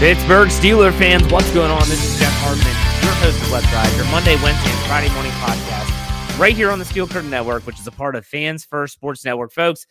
Pittsburgh Steeler fans, what's going on? This is Jeff Hartman, your host of Let's Ride, your Monday, Wednesday, and Friday morning podcast, right here on the Steel Curtain Network, which is a part of Fans First Sports Network. Folks,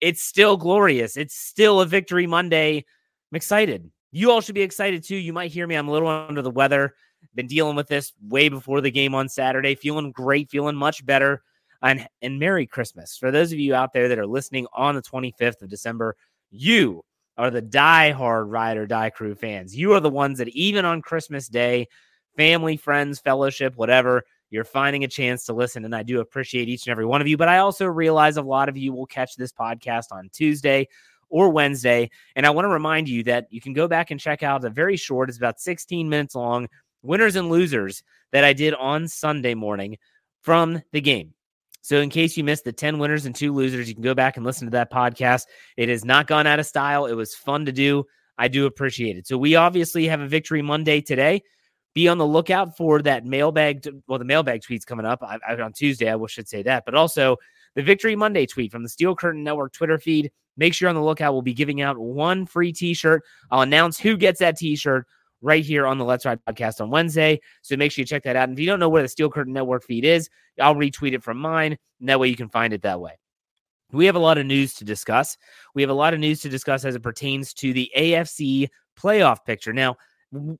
it's still glorious. It's still a victory Monday. I'm excited. You all should be excited too. You might hear me. I'm a little under the weather. Been dealing with this way before the game on Saturday. Feeling great, feeling much better. And, and Merry Christmas. For those of you out there that are listening on the 25th of December, you are the die-hard ride or die crew fans. You are the ones that even on Christmas Day, family, friends, fellowship, whatever, you're finding a chance to listen. And I do appreciate each and every one of you. But I also realize a lot of you will catch this podcast on Tuesday or Wednesday. And I want to remind you that you can go back and check out a very short, it's about 16 minutes long, winners and losers that I did on Sunday morning from the game. So, in case you missed the 10 winners and two losers, you can go back and listen to that podcast. It has not gone out of style. It was fun to do. I do appreciate it. So, we obviously have a victory Monday today. Be on the lookout for that mailbag. Well, the mailbag tweet's coming up I, I, on Tuesday. I should say that, but also the Victory Monday tweet from the Steel Curtain Network Twitter feed. Make sure you're on the lookout. We'll be giving out one free t shirt. I'll announce who gets that t shirt right here on the Let's Ride podcast on Wednesday. So make sure you check that out. And if you don't know where the Steel Curtain Network feed is, I'll retweet it from mine. And that way you can find it that way. We have a lot of news to discuss. We have a lot of news to discuss as it pertains to the AFC playoff picture. Now,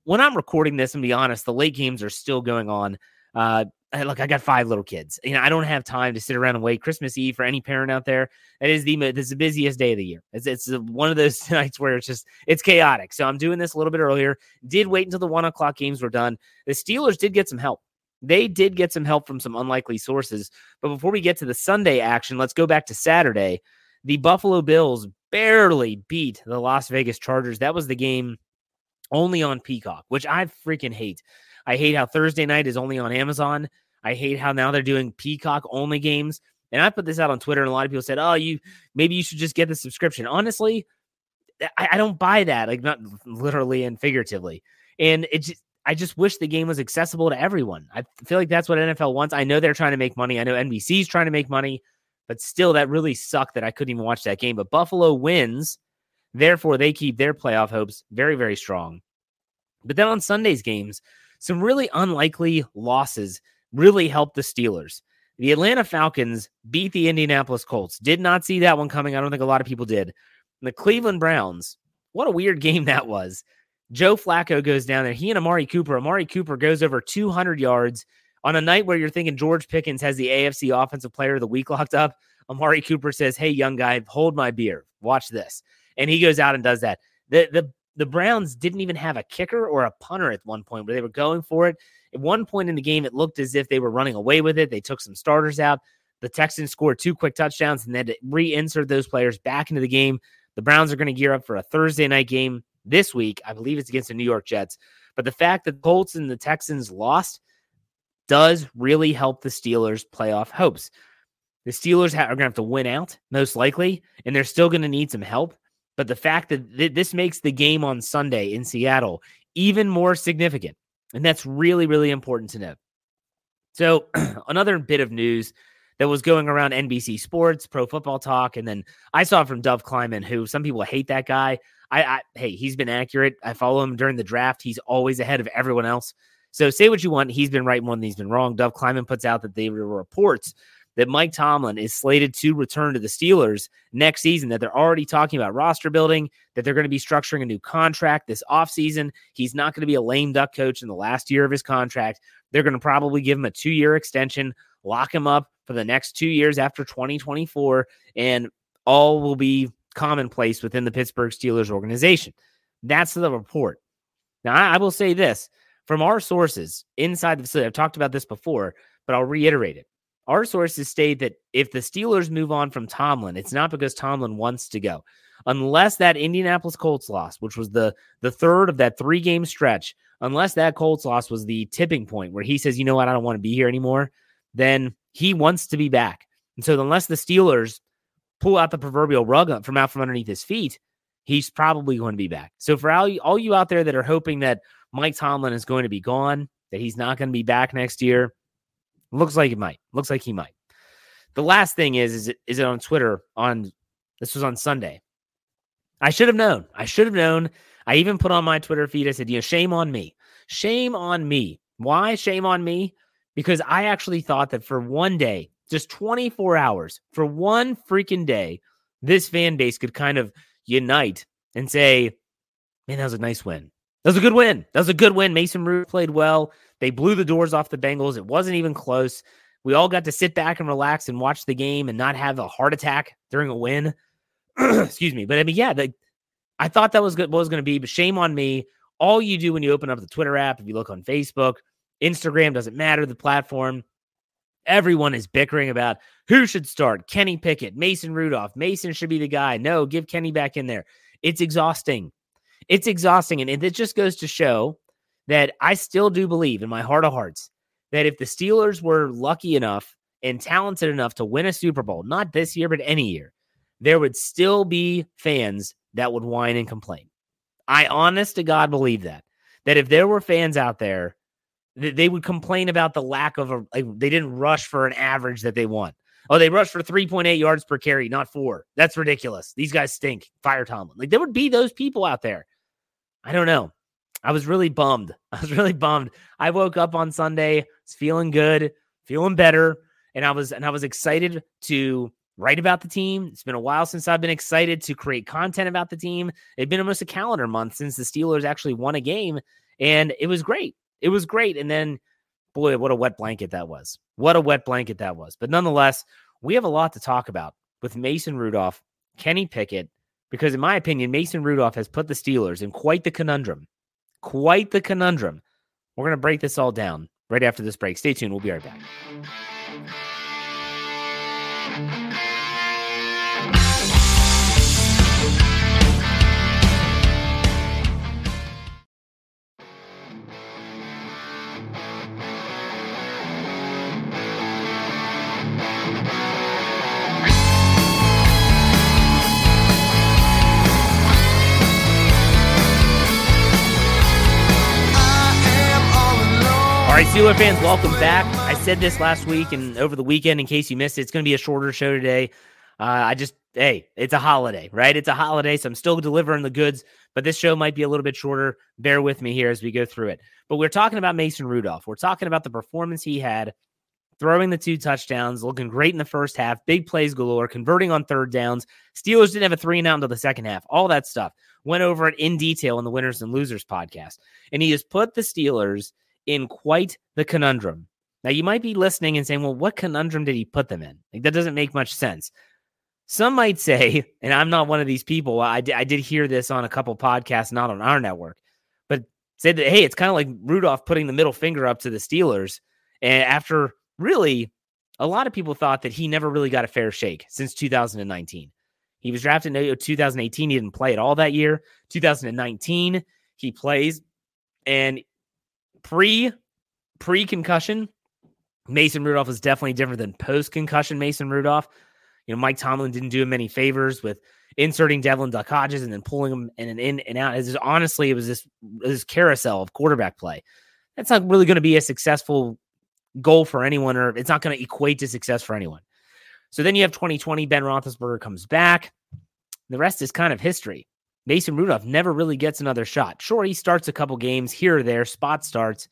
when I'm recording this, and be honest, the late games are still going on. Uh, look, I got five little kids. You know, I don't have time to sit around and wait. Christmas Eve for any parent out there, it is the this is the busiest day of the year. It's it's uh, one of those nights where it's just it's chaotic. So I'm doing this a little bit earlier. Did wait until the one o'clock games were done. The Steelers did get some help. They did get some help from some unlikely sources. But before we get to the Sunday action, let's go back to Saturday. The Buffalo Bills barely beat the Las Vegas Chargers. That was the game only on Peacock, which I freaking hate. I hate how Thursday night is only on Amazon. I hate how now they're doing Peacock only games. And I put this out on Twitter, and a lot of people said, "Oh, you maybe you should just get the subscription." Honestly, I, I don't buy that, like not literally and figuratively. And it just, I just wish the game was accessible to everyone. I feel like that's what NFL wants. I know they're trying to make money. I know NBC's trying to make money, but still, that really sucked that I couldn't even watch that game. But Buffalo wins, therefore they keep their playoff hopes very, very strong. But then on Sunday's games, some really unlikely losses really helped the Steelers. The Atlanta Falcons beat the Indianapolis Colts. Did not see that one coming. I don't think a lot of people did. And the Cleveland Browns, what a weird game that was. Joe Flacco goes down there. He and Amari Cooper. Amari Cooper goes over 200 yards on a night where you're thinking George Pickens has the AFC Offensive Player of the Week locked up. Amari Cooper says, "Hey, young guy, hold my beer. Watch this." And he goes out and does that. The the the Browns didn't even have a kicker or a punter at one point where they were going for it. At one point in the game, it looked as if they were running away with it. They took some starters out. The Texans scored two quick touchdowns and then to reinsert those players back into the game. The Browns are going to gear up for a Thursday night game this week. I believe it's against the New York Jets. But the fact that Colts and the Texans lost does really help the Steelers' playoff hopes. The Steelers are going to have to win out, most likely, and they're still going to need some help. But the fact that th- this makes the game on Sunday in Seattle even more significant. And that's really, really important to know. So, another bit of news that was going around NBC Sports, Pro Football Talk, and then I saw from Dov Kleiman, who some people hate that guy. I, I hey, he's been accurate. I follow him during the draft. He's always ahead of everyone else. So say what you want. He's been right more than he's been wrong. Dov Kleiman puts out that there were reports that Mike Tomlin is slated to return to the Steelers next season, that they're already talking about roster building, that they're going to be structuring a new contract this offseason. He's not going to be a lame duck coach in the last year of his contract. They're going to probably give him a two year extension, lock him up for the next two years after 2024, and all will be commonplace within the Pittsburgh Steelers organization. That's the report. Now, I, I will say this from our sources inside the facility. I've talked about this before, but I'll reiterate it. Our sources state that if the Steelers move on from Tomlin, it's not because Tomlin wants to go. Unless that Indianapolis Colts loss, which was the the third of that three game stretch, unless that Colts loss was the tipping point where he says, "You know what? I don't want to be here anymore," then he wants to be back. And so, unless the Steelers pull out the proverbial rug from out from underneath his feet, he's probably going to be back. So, for all you, all you out there that are hoping that Mike Tomlin is going to be gone, that he's not going to be back next year. Looks like it might. Looks like he might. The last thing is, is it, is it on Twitter on this was on Sunday. I should have known. I should have known. I even put on my Twitter feed, I said, you know, shame on me. Shame on me. Why shame on me? Because I actually thought that for one day, just 24 hours, for one freaking day, this fan base could kind of unite and say, man, that was a nice win. That was a good win. That was a good win. Mason Root played well. They blew the doors off the Bengals. It wasn't even close. We all got to sit back and relax and watch the game and not have a heart attack during a win. Excuse me. But I mean, yeah, the, I thought that was good, what was going to be, but shame on me. All you do when you open up the Twitter app, if you look on Facebook, Instagram, doesn't matter the platform. Everyone is bickering about who should start. Kenny Pickett, Mason Rudolph. Mason should be the guy. No, give Kenny back in there. It's exhausting. It's exhausting. And it just goes to show that I still do believe in my heart of hearts that if the Steelers were lucky enough and talented enough to win a Super Bowl, not this year, but any year, there would still be fans that would whine and complain. I honest to God believe that. That if there were fans out there, they would complain about the lack of a like, they didn't rush for an average that they want. Oh, they rushed for 3.8 yards per carry, not four. That's ridiculous. These guys stink. Fire Tomlin. Like there would be those people out there. I don't know. I was really bummed. I was really bummed. I woke up on Sunday, feeling good, feeling better, and I was and I was excited to write about the team. It's been a while since I've been excited to create content about the team. It'd been almost a calendar month since the Steelers actually won a game, and it was great. It was great. And then, boy, what a wet blanket that was. What a wet blanket that was. But nonetheless, we have a lot to talk about with Mason Rudolph, Kenny Pickett, because in my opinion, Mason Rudolph has put the Steelers in quite the conundrum. Quite the conundrum. We're going to break this all down right after this break. Stay tuned. We'll be right back. Right, Steeler fans, welcome back. I said this last week and over the weekend, in case you missed it, it's going to be a shorter show today. Uh, I just, hey, it's a holiday, right? It's a holiday, so I'm still delivering the goods, but this show might be a little bit shorter. Bear with me here as we go through it. But we're talking about Mason Rudolph. We're talking about the performance he had, throwing the two touchdowns, looking great in the first half, big plays galore, converting on third downs. Steelers didn't have a three and out until the second half. All that stuff went over it in detail in the Winners and Losers podcast. And he has put the Steelers in quite the conundrum. Now, you might be listening and saying, well, what conundrum did he put them in? Like, that doesn't make much sense. Some might say, and I'm not one of these people, I, I did hear this on a couple podcasts, not on our network, but said that, hey, it's kind of like Rudolph putting the middle finger up to the Steelers. And after really, a lot of people thought that he never really got a fair shake since 2019. He was drafted in 2018. He didn't play at all that year. 2019, he plays. And pre pre concussion, Mason Rudolph is definitely different than post concussion Mason Rudolph. You know, Mike Tomlin didn't do him any favors with inserting Devlin Duck Hodges and then pulling him in and in and out. It's honestly, it was this this carousel of quarterback play. That's not really going to be a successful goal for anyone, or it's not going to equate to success for anyone. So then you have 2020. Ben Roethlisberger comes back. The rest is kind of history. Mason Rudolph never really gets another shot. Sure, he starts a couple games here or there, spot starts.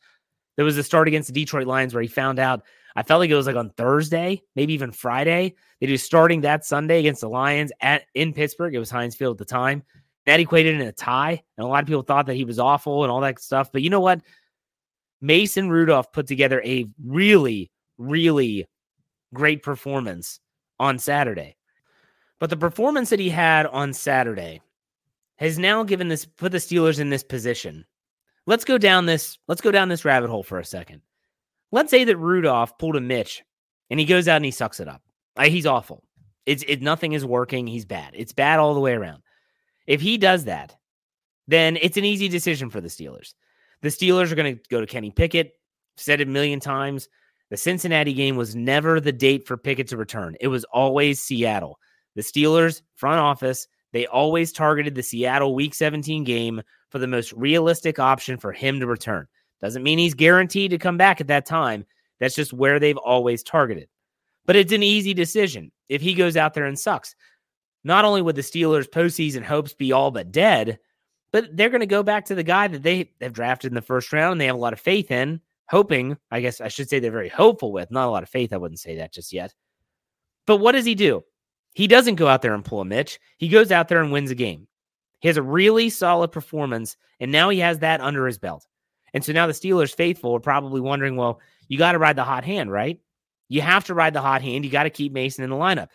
There was a start against the Detroit Lions where he found out. I felt like it was like on Thursday, maybe even Friday. He was starting that Sunday against the Lions at in Pittsburgh. It was Heinz Field at the time. That equated in a tie, and a lot of people thought that he was awful and all that stuff. But you know what? Mason Rudolph put together a really, really great performance on Saturday. But the performance that he had on Saturday has now given this put the Steelers in this position. Let's go down this let's go down this rabbit hole for a second. Let's say that Rudolph pulled a Mitch and he goes out and he sucks it up. he's awful. It's it nothing is working. He's bad. It's bad all the way around. If he does that, then it's an easy decision for the Steelers. The Steelers are going to go to Kenny Pickett. Said it a million times. The Cincinnati game was never the date for Pickett to return. It was always Seattle. The Steelers front office they always targeted the Seattle Week 17 game for the most realistic option for him to return. Doesn't mean he's guaranteed to come back at that time. That's just where they've always targeted. But it's an easy decision if he goes out there and sucks. Not only would the Steelers' postseason hopes be all but dead, but they're going to go back to the guy that they have drafted in the first round and they have a lot of faith in, hoping, I guess I should say they're very hopeful with, not a lot of faith. I wouldn't say that just yet. But what does he do? He doesn't go out there and pull a Mitch. He goes out there and wins a game. He has a really solid performance, and now he has that under his belt. And so now the Steelers faithful are probably wondering, well, you got to ride the hot hand, right? You have to ride the hot hand. You got to keep Mason in the lineup.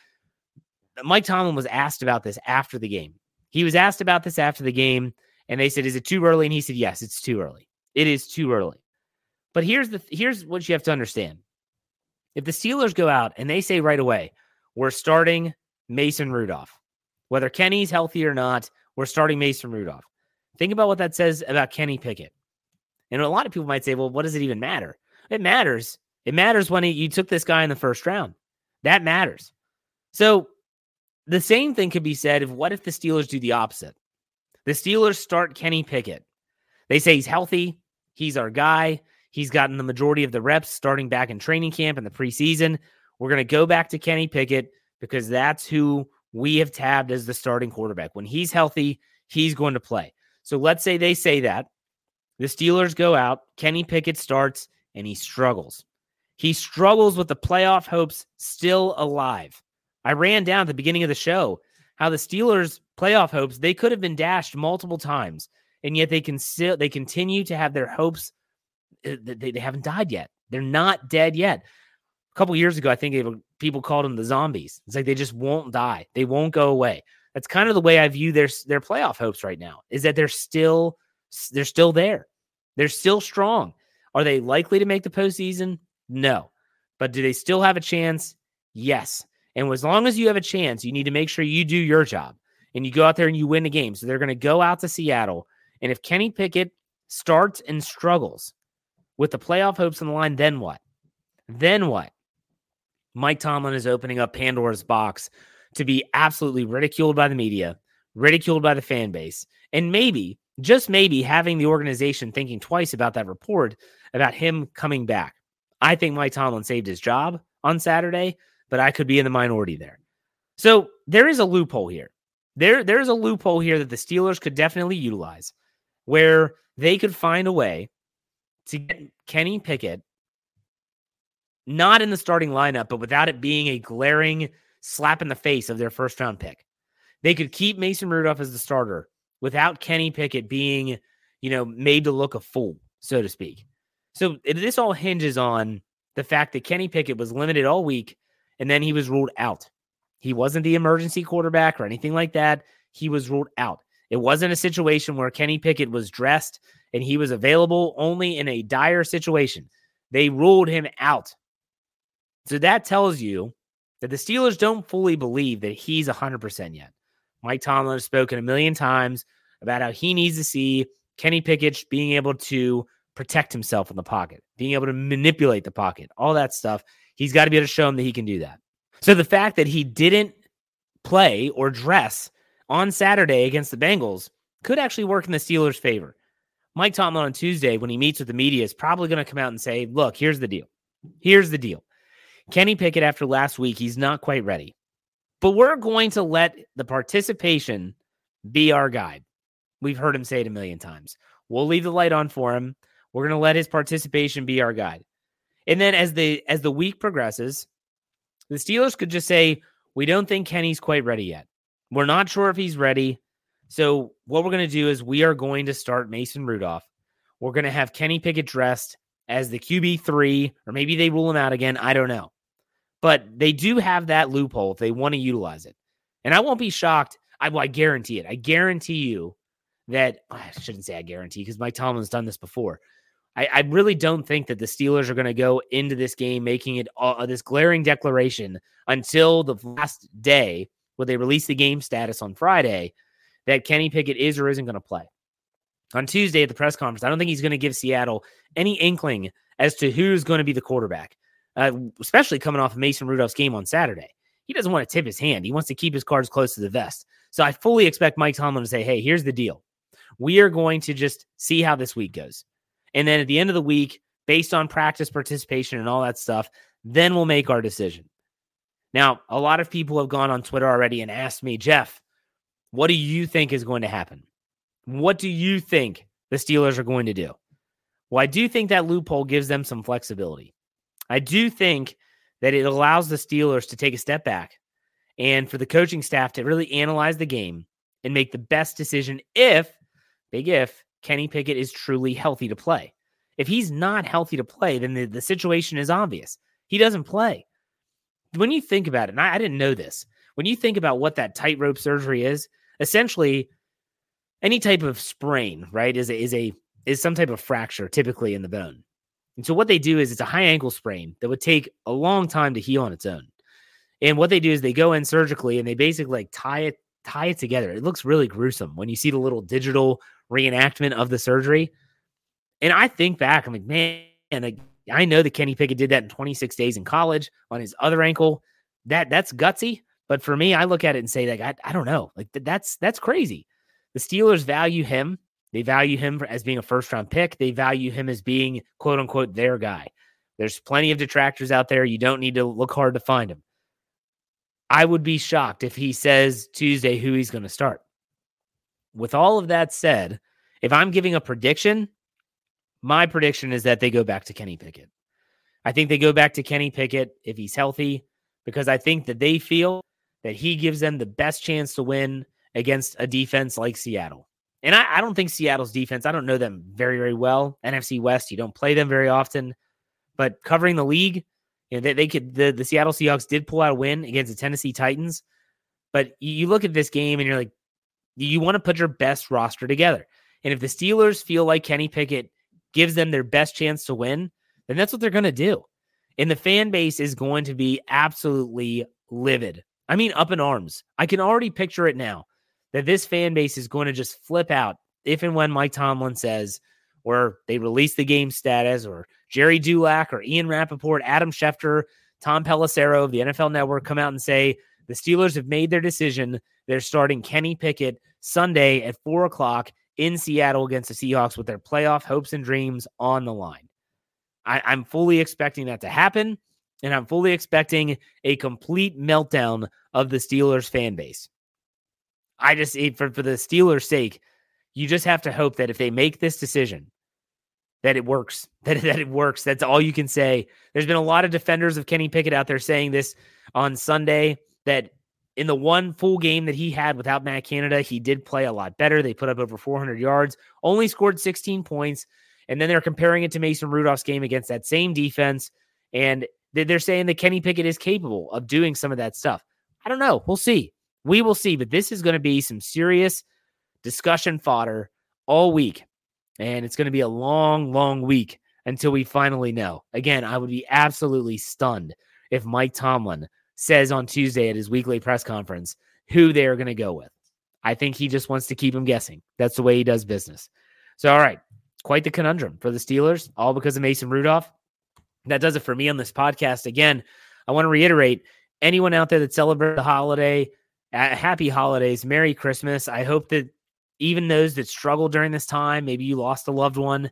Mike Tomlin was asked about this after the game. He was asked about this after the game, and they said, "Is it too early?" And he said, "Yes, it's too early. It is too early." But here's the here's what you have to understand: if the Steelers go out and they say right away, "We're starting Mason Rudolph," whether Kenny's healthy or not, we're starting Mason Rudolph. Think about what that says about Kenny Pickett. And a lot of people might say, "Well, what does it even matter?" It matters. It matters when you took this guy in the first round. That matters. So the same thing could be said of what if the Steelers do the opposite? The Steelers start Kenny Pickett. They say he's healthy. He's our guy. He's gotten the majority of the reps starting back in training camp in the preseason. We're going to go back to Kenny Pickett because that's who we have tabbed as the starting quarterback. When he's healthy, he's going to play. So let's say they say that. The Steelers go out. Kenny Pickett starts and he struggles. He struggles with the playoff hopes still alive. I ran down at the beginning of the show how the Steelers' playoff hopes they could have been dashed multiple times, and yet they can still they continue to have their hopes. Uh, they, they haven't died yet. They're not dead yet. A couple years ago, I think people called them the zombies. It's like they just won't die. They won't go away. That's kind of the way I view their their playoff hopes right now. Is that they're still they're still there. They're still strong. Are they likely to make the postseason? No. But do they still have a chance? Yes. And as long as you have a chance, you need to make sure you do your job and you go out there and you win the game. So they're going to go out to Seattle. And if Kenny Pickett starts and struggles with the playoff hopes on the line, then what? Then what? Mike Tomlin is opening up Pandora's box to be absolutely ridiculed by the media, ridiculed by the fan base, and maybe, just maybe, having the organization thinking twice about that report about him coming back. I think Mike Tomlin saved his job on Saturday but I could be in the minority there. So there is a loophole here. There, there's a loophole here that the Steelers could definitely utilize where they could find a way to get Kenny Pickett not in the starting lineup, but without it being a glaring slap in the face of their first round pick. They could keep Mason Rudolph as the starter without Kenny Pickett being, you know, made to look a fool, so to speak. So this all hinges on the fact that Kenny Pickett was limited all week and then he was ruled out. He wasn't the emergency quarterback or anything like that. He was ruled out. It wasn't a situation where Kenny Pickett was dressed and he was available only in a dire situation. They ruled him out. So that tells you that the Steelers don't fully believe that he's 100% yet. Mike Tomlin has spoken a million times about how he needs to see Kenny Pickett being able to protect himself in the pocket, being able to manipulate the pocket, all that stuff. He's got to be able to show him that he can do that. So the fact that he didn't play or dress on Saturday against the Bengals could actually work in the Steelers' favor. Mike Tomlin on Tuesday, when he meets with the media, is probably going to come out and say, Look, here's the deal. Here's the deal. Kenny Pickett, after last week, he's not quite ready. But we're going to let the participation be our guide. We've heard him say it a million times. We'll leave the light on for him. We're going to let his participation be our guide. And then as the as the week progresses, the Steelers could just say, "We don't think Kenny's quite ready yet. We're not sure if he's ready." So what we're going to do is we are going to start Mason Rudolph. We're going to have Kenny Pickett dressed as the QB three, or maybe they rule him out again. I don't know, but they do have that loophole if they want to utilize it. And I won't be shocked. I, well, I guarantee it. I guarantee you that I shouldn't say I guarantee because Mike Tomlin's done this before. I, I really don't think that the Steelers are going to go into this game making it uh, this glaring declaration until the last day where they release the game status on Friday that Kenny Pickett is or isn't going to play. On Tuesday at the press conference, I don't think he's going to give Seattle any inkling as to who's going to be the quarterback, uh, especially coming off of Mason Rudolph's game on Saturday. He doesn't want to tip his hand. He wants to keep his cards close to the vest. So I fully expect Mike Tomlin to say, hey, here's the deal. We are going to just see how this week goes. And then at the end of the week, based on practice participation and all that stuff, then we'll make our decision. Now, a lot of people have gone on Twitter already and asked me, Jeff, what do you think is going to happen? What do you think the Steelers are going to do? Well, I do think that loophole gives them some flexibility. I do think that it allows the Steelers to take a step back and for the coaching staff to really analyze the game and make the best decision if, big if, Kenny Pickett is truly healthy to play. If he's not healthy to play, then the, the situation is obvious. He doesn't play. When you think about it, and I, I didn't know this, when you think about what that tightrope surgery is, essentially any type of sprain, right, is a, is a is some type of fracture typically in the bone. And so what they do is it's a high ankle sprain that would take a long time to heal on its own. And what they do is they go in surgically and they basically like tie it tie it together. It looks really gruesome when you see the little digital reenactment of the surgery. And I think back, I'm like, man, like, I know that Kenny Pickett did that in 26 days in college on his other ankle. That that's gutsy. But for me, I look at it and say, like, I, I don't know. Like that's that's crazy. The Steelers value him. They value him as being a first round pick. They value him as being quote unquote their guy. There's plenty of detractors out there. You don't need to look hard to find him. I would be shocked if he says Tuesday who he's going to start. With all of that said, if I'm giving a prediction, my prediction is that they go back to Kenny Pickett. I think they go back to Kenny Pickett if he's healthy because I think that they feel that he gives them the best chance to win against a defense like Seattle. And I, I, don't think Seattle's defense, I don't know them very, very well. NFC West, you don't play them very often. But covering the league, you know, they, they could the, the Seattle Seahawks did pull out a win against the Tennessee Titans. But you, look at this game and you're like, you want to put your best roster together. And if the Steelers feel like Kenny Pickett gives them their best chance to win, then that's what they're going to do. And the fan base is going to be absolutely livid. I mean, up in arms. I can already picture it now that this fan base is going to just flip out if and when Mike Tomlin says, or they release the game status, or Gerry Dulac, or Ian Rapoport, Adam Schefter, Tom Pelissero of the NFL Network come out and say the Steelers have made their decision. They're starting Kenny Pickett Sunday at four o'clock in Seattle against the Seahawks with their playoff hopes and dreams on the line. I, I'm fully expecting that to happen, and I'm fully expecting a complete meltdown of the Steelers fan base. I just for for the Steelers' sake, you just have to hope that if they make this decision, that it works. That that it works. That's all you can say. There's been a lot of defenders of Kenny Pickett out there saying this on Sunday that in the one full game that he had without Matt Canada, he did play a lot better. They put up over 400 yards, only scored 16 points, and then they're comparing it to Mason Rudolph's game against that same defense, and they're saying that Kenny Pickett is capable of doing some of that stuff. I don't know. We'll see. We will see, but this is going to be some serious discussion fodder all week. And it's going to be a long, long week until we finally know. Again, I would be absolutely stunned if Mike Tomlin says on Tuesday at his weekly press conference who they're going to go with. I think he just wants to keep him guessing. That's the way he does business. So, all right, quite the conundrum for the Steelers, all because of Mason Rudolph. That does it for me on this podcast. Again, I want to reiterate anyone out there that celebrates the holiday, happy holidays, Merry Christmas. I hope that even those that struggle during this time, maybe you lost a loved one.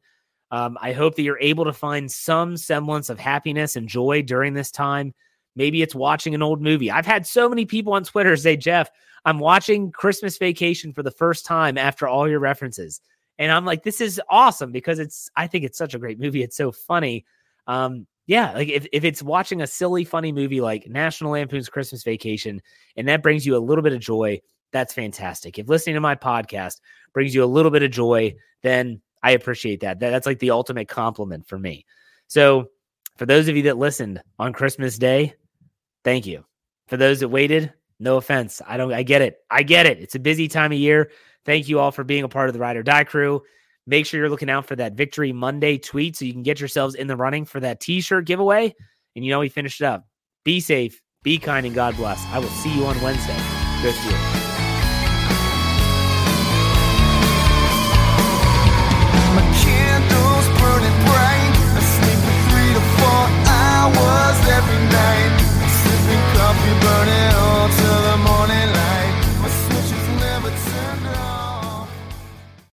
Um, I hope that you're able to find some semblance of happiness and joy during this time. Maybe it's watching an old movie. I've had so many people on Twitter say, Jeff, I'm watching Christmas Vacation for the first time after all your references. And I'm like, this is awesome because it's, I think it's such a great movie. It's so funny. Um, yeah, like if, if it's watching a silly, funny movie like National Lampoon's Christmas Vacation and that brings you a little bit of joy, that's fantastic. If listening to my podcast brings you a little bit of joy, then I appreciate that. that that's like the ultimate compliment for me. So, for those of you that listened on Christmas Day, thank you. For those that waited, no offense. I don't, I get it. I get it. It's a busy time of year. Thank you all for being a part of the Ride or Die crew. Make sure you're looking out for that Victory Monday tweet so you can get yourselves in the running for that t shirt giveaway. And you know, we finished it up. Be safe, be kind, and God bless. I will see you on Wednesday. Go Steelers.